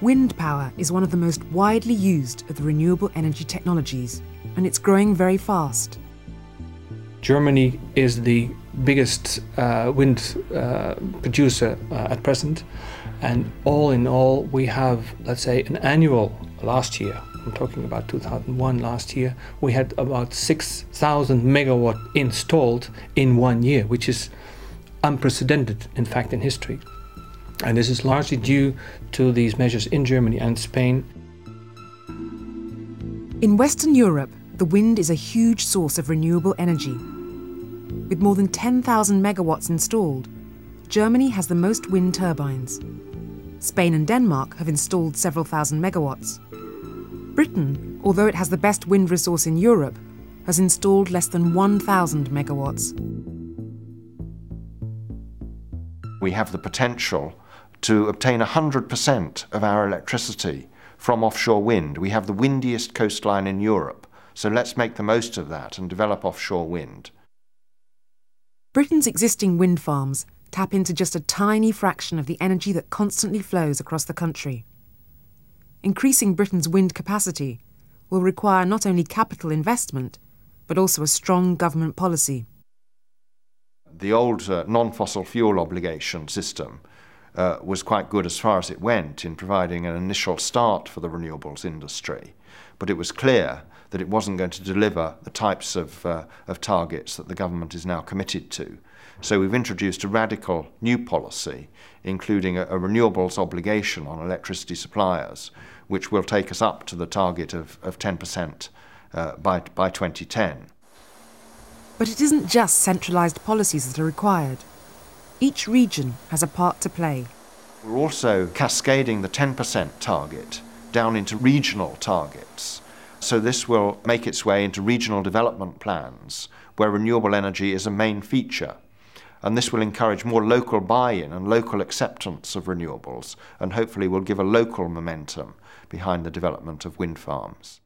Wind power is one of the most widely used of the renewable energy technologies, and it's growing very fast. Germany is the biggest uh, wind uh, producer uh, at present, and all in all, we have, let's say, an annual last year. I'm talking about 2001 last year. We had about 6,000 megawatt installed in one year, which is unprecedented, in fact, in history. And this is largely due to these measures in Germany and Spain. In Western Europe, the wind is a huge source of renewable energy. With more than 10,000 megawatts installed, Germany has the most wind turbines. Spain and Denmark have installed several thousand megawatts. Britain, although it has the best wind resource in Europe, has installed less than 1,000 megawatts. We have the potential to obtain 100% of our electricity from offshore wind. We have the windiest coastline in Europe, so let's make the most of that and develop offshore wind. Britain's existing wind farms tap into just a tiny fraction of the energy that constantly flows across the country. Increasing Britain's wind capacity will require not only capital investment, but also a strong government policy. The old uh, non fossil fuel obligation system uh, was quite good as far as it went in providing an initial start for the renewables industry. But it was clear that it wasn't going to deliver the types of, uh, of targets that the government is now committed to. So we've introduced a radical new policy, including a, a renewables obligation on electricity suppliers, which will take us up to the target of, of 10% uh, by, by 2010. But it isn't just centralised policies that are required. Each region has a part to play. We're also cascading the 10% target down into regional targets. So this will make its way into regional development plans where renewable energy is a main feature. And this will encourage more local buy in and local acceptance of renewables, and hopefully will give a local momentum behind the development of wind farms.